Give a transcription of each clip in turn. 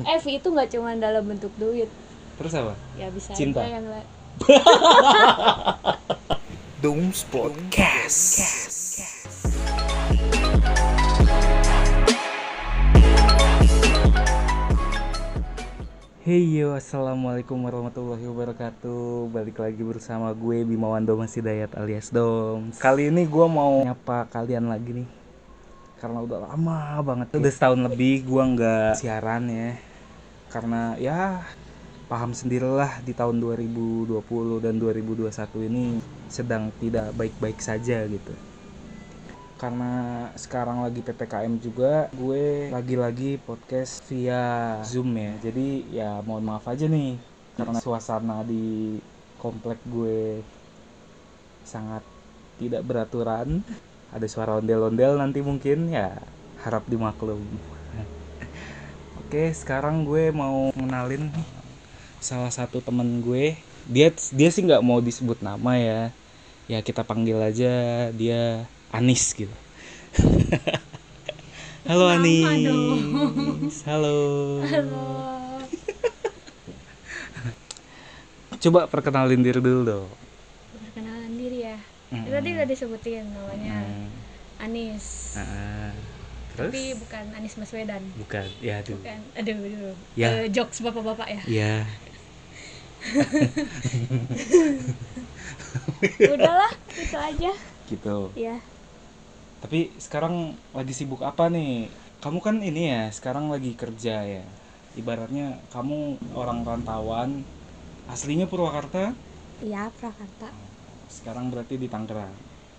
eh fee itu nggak cuma dalam bentuk duit Terus apa? ya bisa Cinta. aja yang la- Dooms Podcast. Hey yo, assalamualaikum warahmatullahi wabarakatuh. Balik lagi bersama gue Bimawan Domas Hidayat alias Doms. Kali ini gue mau nyapa kalian lagi nih, karena udah lama banget. Udah setahun lebih gue nggak siaran ya, karena ya paham sendirilah di tahun 2020 dan 2021 ini sedang tidak baik-baik saja gitu. Karena sekarang lagi PPKM juga, gue lagi-lagi podcast via Zoom ya. Jadi ya mohon maaf aja nih karena suasana di komplek gue sangat tidak beraturan. Ada suara ondel-ondel nanti mungkin ya harap dimaklum. Oke, sekarang gue mau kenalin salah satu temen gue. Dia dia sih nggak mau disebut nama ya. Ya kita panggil aja dia Anis gitu. Halo Nama Anis. Halo. Halo. Coba perkenalin diri dulu dong. perkenalan diri ya Mm-mm. tadi udah disebutin namanya Hmm. Anis Ah, Terus? tapi bukan Anis Baswedan bukan. Ya aduh. bukan aduh aduh Ya. Eh, jokes bapak-bapak ya Ya. udahlah itu aja Gitu. ya Tapi sekarang lagi sibuk apa nih? Kamu kan ini ya, sekarang lagi kerja ya. Ibaratnya kamu orang rantauan, aslinya Purwakarta, ya Prakarta sekarang berarti di Tangerang.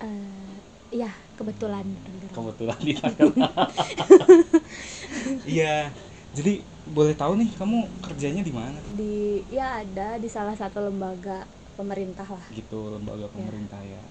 Eh, ya kebetulan Kebetulan di Tangerang. Iya. Jadi boleh tahu nih kamu kerjanya di mana? di ya ada di salah satu lembaga pemerintah lah Gitu lembaga pemerintah ya.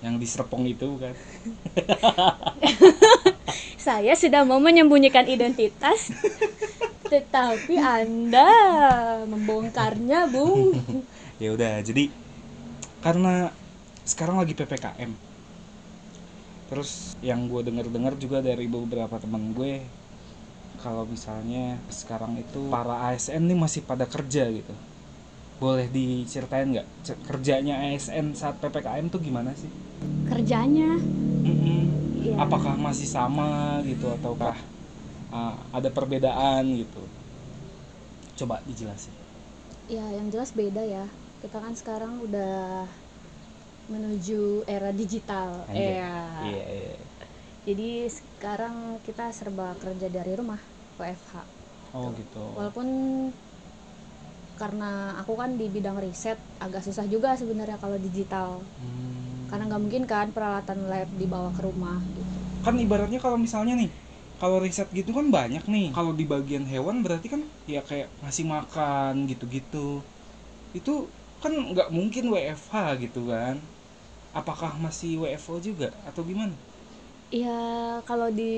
Yang di Serpong itu kan. saya sudah mau menyembunyikan identitas tetapi anda membongkarnya bung ya udah jadi karena sekarang lagi ppkm terus yang gue denger dengar juga dari beberapa teman gue kalau misalnya sekarang itu para ASN nih masih pada kerja gitu. Boleh diceritain nggak? Kerjanya ASN saat ppkm tuh gimana sih? Kerjanya? Mm-mm. ya apakah masih sama gitu ataukah uh, ada perbedaan gitu? Coba dijelasin. Ya yang jelas beda ya. Kita kan sekarang udah menuju era digital. Anjay. ya iya iya. Jadi sekarang kita serba kerja dari rumah WFH oh gitu. Walaupun karena aku kan di bidang riset agak susah juga sebenarnya kalau digital. Hmm. karena nggak mungkin kan peralatan lab dibawa ke rumah gitu. Kan ibaratnya kalau misalnya nih kalau riset gitu kan banyak nih. Kalau di bagian hewan berarti kan ya kayak ngasih makan gitu-gitu. Itu kan nggak mungkin WFH gitu kan apakah masih WFO juga atau gimana? Ya kalau di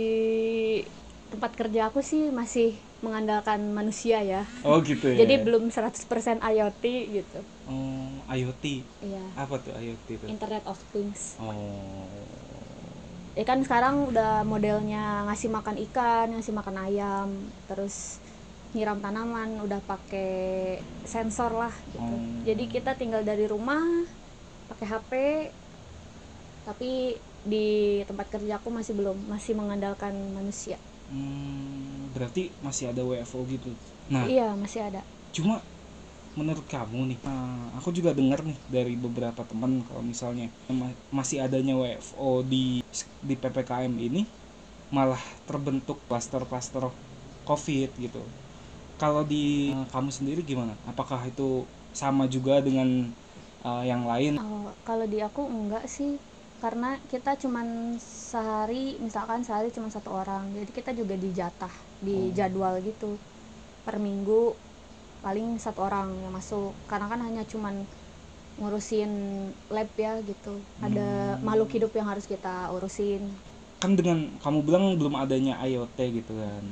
tempat kerja aku sih masih mengandalkan manusia ya. Oh gitu ya. Jadi belum 100% IoT gitu. Oh, IoT iya. Apa tuh IoT itu Internet of Things. Oh. Ya kan sekarang udah modelnya ngasih makan ikan ngasih makan ayam terus nyiram tanaman udah pakai sensor lah gitu. Hmm. jadi kita tinggal dari rumah pakai HP tapi di tempat kerjaku masih belum masih mengandalkan manusia. Hmm, berarti masih ada WFO gitu? Nah iya masih ada. cuma menurut kamu nih nah, aku juga dengar nih dari beberapa teman kalau misalnya ma- masih adanya WFO di di PPKM ini malah terbentuk klaster-klaster COVID gitu. Kalau di eh, kamu sendiri gimana? Apakah itu sama juga dengan eh, yang lain? Oh, kalau di aku enggak sih karena kita cuman sehari misalkan sehari cuma satu orang jadi kita juga dijatah di Oh. jadwal gitu. Per minggu paling satu orang yang masuk. Karena kan hanya cuman ngurusin lab ya gitu. Ada Hmm. makhluk hidup yang harus kita urusin. Kan dengan kamu bilang belum adanya IoT gitu kan.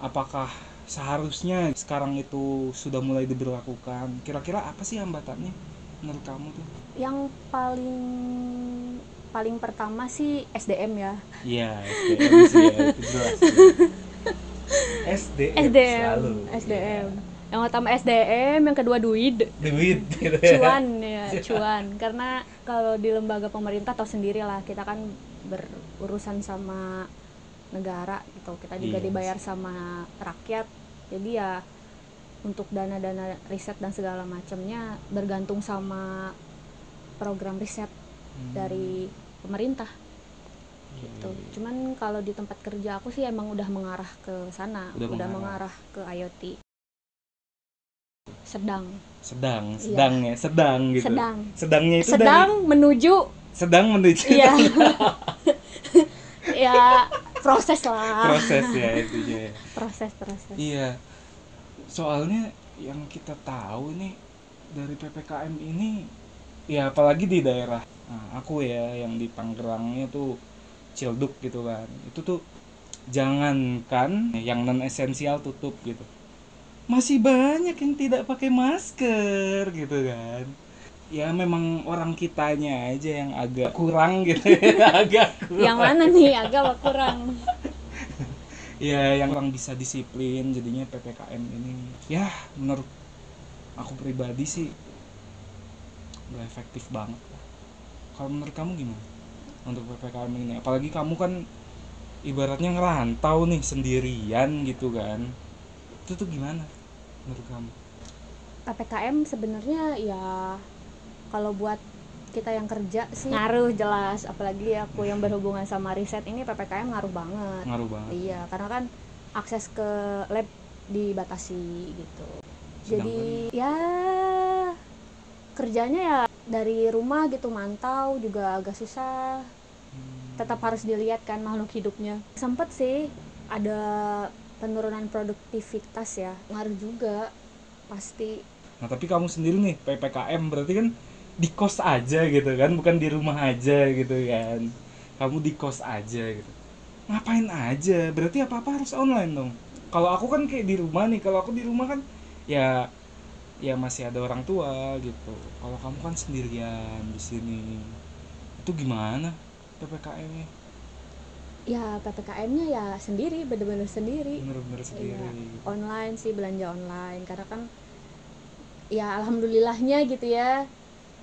Apakah seharusnya sekarang itu sudah mulai diberlakukan? Kira-kira apa sih hambatannya menurut kamu tuh? Yang paling paling pertama sih SDM ya. Iya, SDM sih ya, itu jelas. SDM, SDM selalu. SDM yang pertama SDM yang kedua duit. Duit gitu ya. cuan ya cuan. Karena kalau di lembaga pemerintah tahu sendiri lah kita kan berurusan sama negara gitu. Kita juga Iya, dibayar sama rakyat. Jadi ya untuk dana-dana riset dan segala macamnya bergantung sama program riset Hmm. dari pemerintah Iya, gitu cuman kalau di tempat kerja aku sih emang udah mengarah ke sana Udah udah, mengarah. mengarah. ke IoT sedang sedang Iya. sedang ya sedang gitu Sedang. sedangnya itu sedang menuju dari sedang menuju Iya. ya proses lah. proses ya itunya ya. Proses proses. Iya. Soalnya yang kita tahu nih dari PPKM ini ya apalagi di daerah nah, aku ya yang di Tangerangnya tuh Cilduk gitu kan. Itu tuh jangankan yang non esensial tutup gitu. Masih banyak yang tidak pakai masker gitu kan. Ya memang orang kitanya aja yang agak kurang gitu ya, agak kurang. Yang mana nih agak kurang. ya yang orang bisa disiplin jadinya ppkm ini ya menurut aku pribadi sih udah efektif banget. Kalau menurut kamu gimana? Untuk ppkm ini. Apalagi kamu kan ibaratnya ngerantau nih sendirian gitu kan. Itu tuh gimana menurut kamu? PPKM sebenarnya ya kalau buat kita yang kerja sih ngaruh jelas. Apalagi aku yang berhubungan sama riset ini PPKM ngaruh banget. ngaruh banget. Iya, karena kan akses ke lab dibatasi gitu. Jadi ya kerjanya ya dari rumah gitu mantau juga agak susah. Tetap harus dilihat kan makhluk hidupnya. Sempet sih ada penurunan produktivitas ya. Ngaruh juga pasti. Nah tapi kamu sendiri nih ppkm berarti kan di kos aja gitu kan, bukan di rumah aja gitu kan. Kamu di kos aja gitu. Ngapain aja? Berarti apa apa harus online dong. Kalau aku kan kayak di rumah nih, kalau aku di rumah kan ya ya masih ada orang tua gitu. Kalau kamu kan sendirian di sini. Itu gimana ppkm-nya? Ya PPKM-nya ya sendiri, bener-bener sendiri. Bener-bener sendiri. Iya, online sih belanja online karena kan ya alhamdulillahnya gitu ya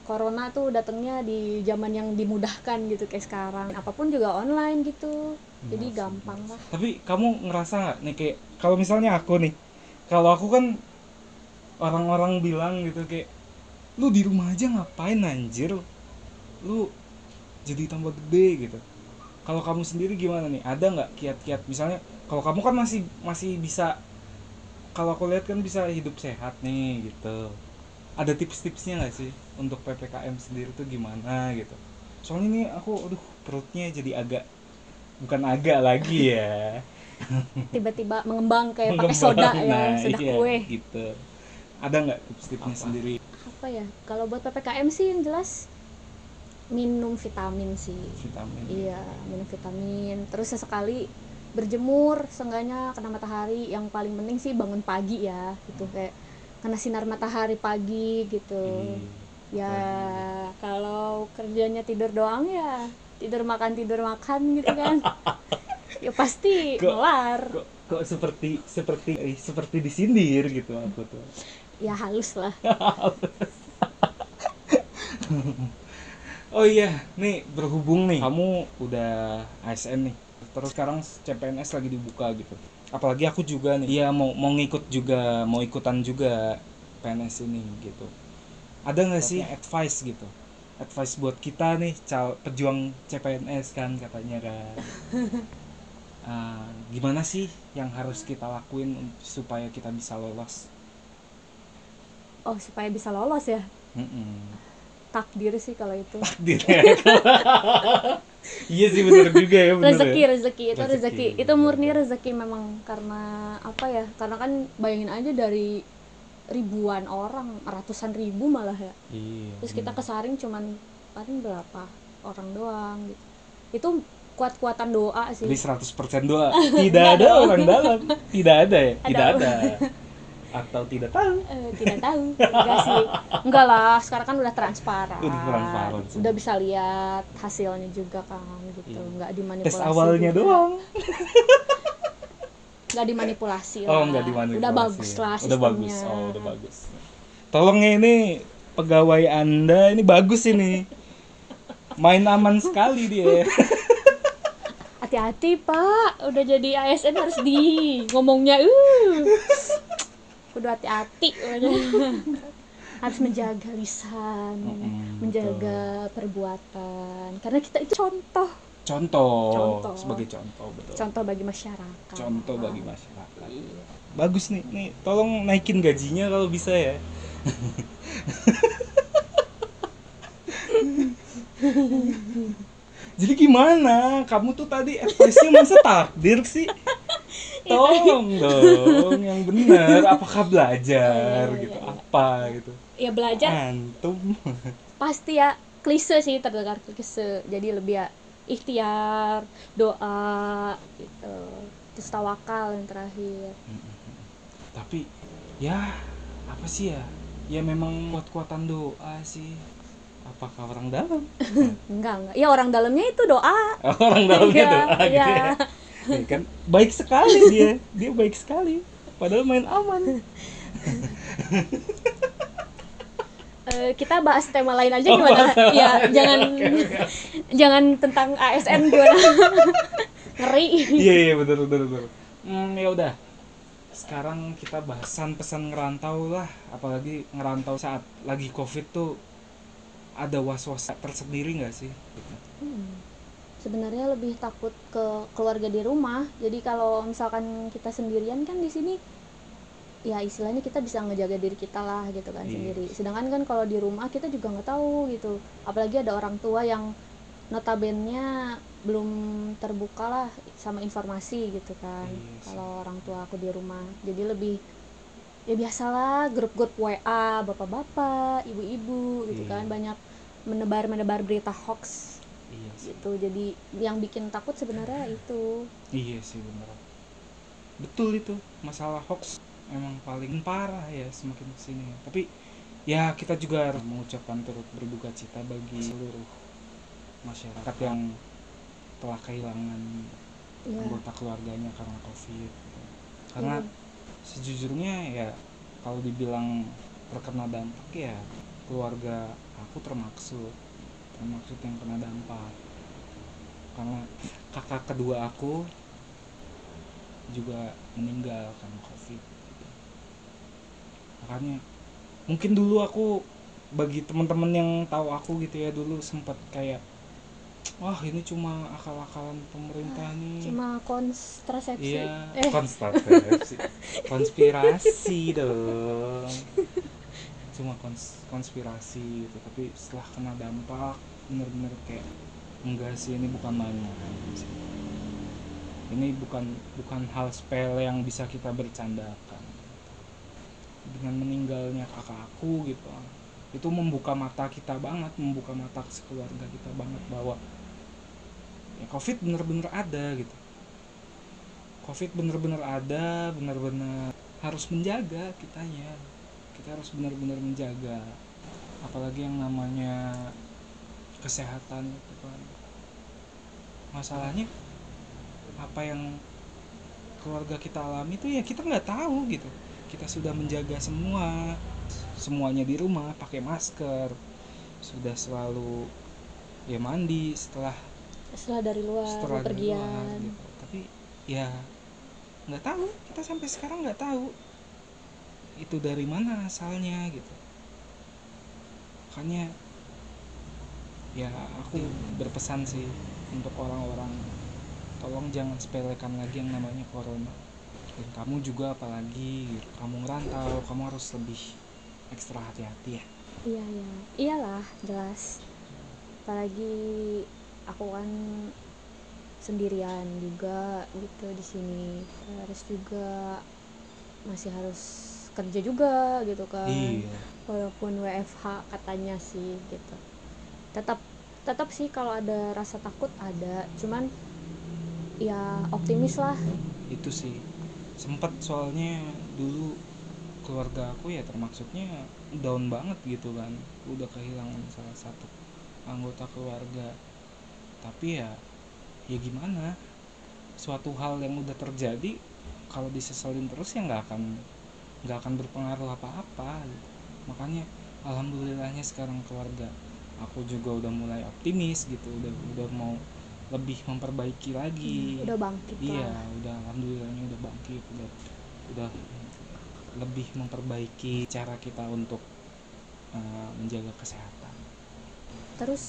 corona tuh datangnya di zaman yang dimudahkan gitu kayak sekarang apa pun juga online gitu jadi Bener sih, gampang bener lah. Tapi kamu ngerasa nggak nih kayak kalau misalnya aku nih, kalau aku kan orang-orang bilang gitu kayak lu di rumah aja ngapain anjir? Lu jadi tambah gede gitu. Kalau kamu sendiri gimana nih? Ada nggak kiat-kiat misalnya kalau kamu kan masih masih bisa kalau aku lihat kan bisa hidup sehat nih gitu. Ada tips-tipsnya nggak sih untuk PPKM sendiri tuh gimana gitu? Soalnya ini aku aduh perutnya jadi agak bukan agak lagi ya tiba-tiba mengembang kayak pakai soda ya Nah, soda iya, kue gitu ada nggak tips-tipsnya sendiri? Apa ya? Kalau buat ppkm sih yang jelas minum vitamin sih. Vitamin. Iya minum vitamin. Terus sesekali berjemur seenggaknya kena matahari. Yang paling penting sih bangun pagi ya gitu. Kayak kena sinar matahari pagi gitu. Iya. ya kalau kerjanya tidur doang ya tidur makan tidur makan gitu kan. Ya pasti Kok- melar. kok kok seperti seperti eh, seperti disindir gitu aku tuh ya halus lah. Oh iya nih berhubung nih kamu udah ASN nih. Terus sekarang CPNS lagi dibuka gitu. Apalagi aku juga nih. Iya mau mau ngikut juga mau ikutan juga PNS ini gitu. Ada nggak sih advice gitu? Advice buat kita nih cal pejuang CPNS kan katanya kan. Ah, gimana sih yang harus kita lakuin supaya kita bisa lolos oh supaya bisa lolos ya? Mm-mm. takdir sih kalau itu. Takdir ya. iya sih bener juga ya bener rezeki ya. rezeki itu Rezeki, rezeki. Itu murni rezeki memang karena apa ya? Karena kan bayangin aja dari ribuan orang ratusan ribu malah ya. Iya terus kita bener. kesaring cuman paling berapa orang doang gitu. Itu kuat-kuatan doa sih. Jadi 100% doa. Tidak ada orang dalam. Tidak ada ya. Tidak Ada. ada atau tidak tahu Eh, tidak tahu enggak sih enggak lah sekarang kan udah transparan Udah transparan sih. udah bisa lihat hasilnya juga kan gitu Iya. enggak dimanipulasi tes awalnya juga. doang nggak dimanipulasi lah Oh, enggak dimanipulasi. udah bagus lah Udah bagus. sistemnya. Oh, udah bagus. Tolong ya ini pegawai Anda ini bagus ini. Main aman sekali dia. hati-hati pak udah jadi ASN harus di ngomongnya uh udah hati-hati harus menjaga lisan Mm-mm, menjaga perbuatan karena kita itu contoh Contoh, Contoh. sebagai contoh betul. contoh bagi masyarakat Contoh bagi masyarakat. Iya. Bagus nih, nih tolong naikin gajinya kalau bisa ya. Jadi gimana? Kamu tuh tadi ekspresinya masa takdir sih? Tolong dong, yang benar. Apakah belajar iya, gitu? iya. Apa gitu? ya belajar Antum. pasti ya klise sih terdengar klise jadi lebih ya ikhtiar doa gitu terus tawakal yang terakhir Tapi ya apa sih ya? Ya memang kuat-kuatan doa sih. Apakah orang dalam? enggak enggak ya orang dalamnya itu doa orang dalamnya doa gitu iya. ya. Ya kan baik sekali dia. Dia baik sekali. Padahal main aman. Eh, kita bahas tema lain aja Oh, gimana? Ya, jangan oke. jangan tentang ASN gimana? Ngeri. Iya iya betul betul betul. Hmm, ya udah. Sekarang kita bahasan pesan ngerantau lah, apalagi ngerantau saat lagi covid tuh ada was-was tersendiri nggak sih? Hmm. Sebenarnya lebih takut ke keluarga di rumah. Jadi kalau misalkan kita sendirian kan di sini ya istilahnya kita bisa ngejaga diri kita lah gitu kan Iya. sendiri. Sedangkan kan kalau di rumah kita juga nggak tahu gitu. Apalagi ada orang tua yang notabene belum terbuka lah sama informasi gitu kan. Iya sih. kalau orang tua aku di rumah. Jadi lebih ya biasalah grup-grup WA bapak-bapak, ibu-ibu gitu Iya. kan banyak menebar-menebar berita hoax Iya sih. gitu jadi yang bikin takut sebenarnya itu Iya sih bener. Betul itu masalah hoax emang paling parah ya semakin ke sini. Tapi ya kita juga harus mengucapkan turut berduka cita bagi seluruh masyarakat yang telah kehilangan ya anggota keluarganya karena covid. Karena Iya. sejujurnya ya kalau dibilang terkena dampak ya keluarga aku termaksud termaksud yang kena dampak. Karena kakak kedua aku juga meninggal karena covid. Makanya mungkin dulu aku bagi teman-teman yang tahu aku gitu ya dulu sempat kayak wah ini cuma akal-akalan pemerintah nih. cuma kontrasepsi Iya, eh. konspirasi dong. Cuma kons- konspirasi gitu, tapi setelah kena dampak bener-bener kayak enggak sih ini bukan sih. Ini bukan bukan hal sepele yang bisa kita bercandakan. Dengan meninggalnya kakak aku gitu, itu membuka mata kita banget, membuka mata sekeluarga kita banget bahwa ya covid bener-bener ada gitu covid bener-bener ada bener-bener harus menjaga kitanya kita harus benar-benar menjaga apalagi yang namanya kesehatan itu kan masalahnya apa yang keluarga kita alami itu ya kita nggak tahu gitu. Kita sudah menjaga semua semuanya di rumah pakai masker sudah selalu ya mandi setelah setelah dari luar setelah dari luar, gitu. tapi ya nggak tahu kita sampai sekarang nggak tahu itu dari mana asalnya gitu. Makanya ya aku berpesan sih untuk orang-orang tolong jangan sepelekan lagi yang namanya corona. Dan kamu juga apalagi gitu, kamu ngerantau kamu harus lebih ekstra hati-hati ya. Iya iya. Iyalah jelas. Apalagi aku kan sendirian juga gitu di sini. Terus juga masih harus kerja juga gitu kan. Iya. Walaupun WFH katanya sih gitu. Tetap tetap sih kalau ada rasa takut ada cuman ya optimis lah. Itu sih. Sempet soalnya dulu keluarga aku ya termaksudnya down banget gitu kan. Udah kehilangan salah satu anggota keluarga. Tapi ya ya gimana? Suatu hal yang udah terjadi kalau diseselin terus ya nggak akan nggak akan berpengaruh apa-apa gitu. makanya alhamdulillahnya sekarang keluarga aku juga udah mulai optimis gitu. Udah udah mau lebih memperbaiki lagi. Udah bangkit iya lah. udah alhamdulillahnya udah bangkit udah udah lebih memperbaiki cara kita untuk uh, menjaga kesehatan. Terus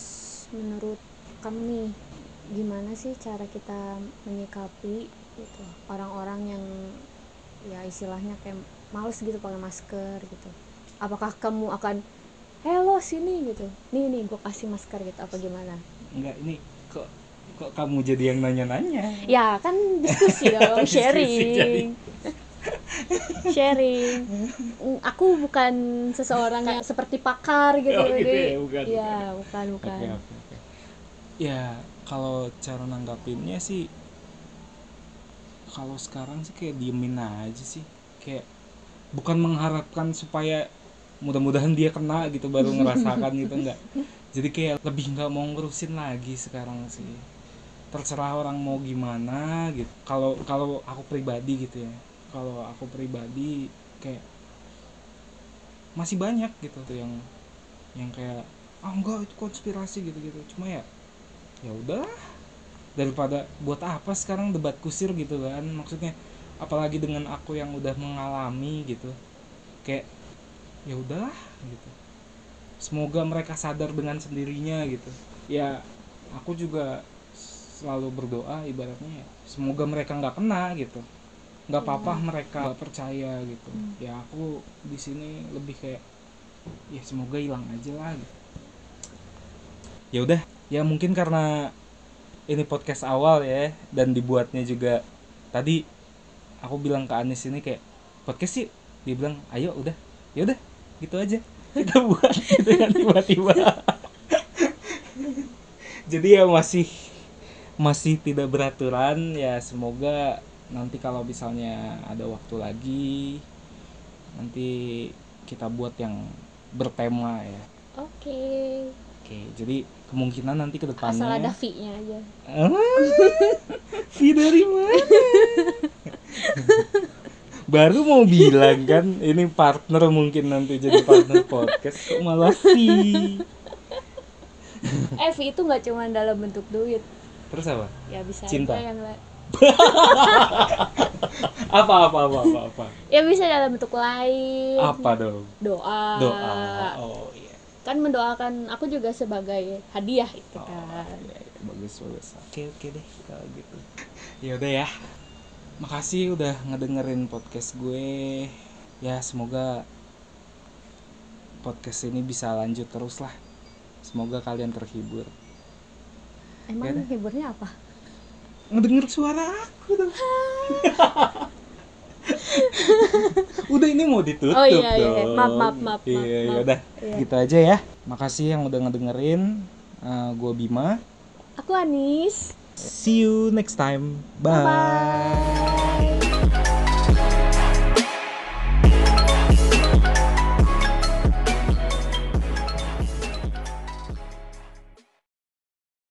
menurut kamu nih gimana sih cara kita menyikapi gitu orang-orang yang ya istilahnya kayak males gitu pakai masker gitu. Apakah kamu akan hello sini gitu. Nih nih gue kasih masker gitu. Apa gimana? Enggak ini kok kok kamu jadi yang nanya-nanya? Ya kan diskusi dong sharing. Sharing. Aku bukan seseorang yang seperti pakar gitu, Oh, gitu jadi ya, bukan, ya bukan. bukan Oke oke oke. Ya kalau cara nanggapinnya sih kalau sekarang sih kayak diemin aja sih. Kayak bukan mengharapkan supaya mudah-mudahan dia kena gitu baru ngerasakan gitu enggak. Jadi kayak lebih nggak mau ngurusin lagi sekarang sih. Terserah orang mau gimana gitu. Kalau kalau aku pribadi gitu ya. Kalau aku pribadi kayak masih banyak gitu tuh yang yang kayak ah enggak itu konspirasi gitu gitu cuma ya ya udah. Daripada buat apa sekarang debat kusir gitu kan? Maksudnya apalagi dengan aku yang udah mengalami gitu kayak ya udahlah gitu. Semoga mereka sadar dengan sendirinya gitu. Ya aku juga selalu berdoa ibaratnya ya, semoga mereka nggak kena gitu. Nggak apa-apa mereka nggak percaya gitu. Ya aku di sini lebih kayak ya semoga hilang aja lah gitu. Ya udah. Ya mungkin karena ini podcast awal ya dan dibuatnya juga tadi aku bilang ke Anis ini kayak podcast sih? Dia bilang ayo udah. Ya udah gitu aja. Kita buat gitu kan tiba-tiba. Jadi ya masih masih tidak beraturan. Ya semoga nanti kalau misalnya ada waktu lagi nanti kita buat yang bertema ya. Oke. Oke jadi kemungkinan nanti ke depannya asal ada fee-nya aja. Ah, fee dari mana? Baru mau bilang kan ini partner mungkin nanti jadi partner podcast kok malah fee. eh fee itu nggak cuma dalam bentuk duit Terus apa? ya bisa Cinta. aja yang Apa apa apa apa apa? ya bisa dalam bentuk lain Apa dong? doa Doa. Oh iya. kan mendoakan aku juga sebagai hadiah itu Oh, kan iya, iya. bagus bagus. Oke oke deh kalau gitu. Ya udah ya. Makasih udah ngedengerin podcast gue. Ya semoga podcast ini bisa lanjut terus lah. Semoga kalian terhibur. emang Ya udah. hiburnya apa Ngedenger suara aku dong. udah ini mau ditutup Oh, iya, iya. dong. Maaf, maaf, maaf, Iya, maaf, ya maaf. udah. Iya. Gitu aja ya. Makasih yang udah ngedengerin. Eh, gua Bima. aku Anis See you next time. Bye-bye. Bye.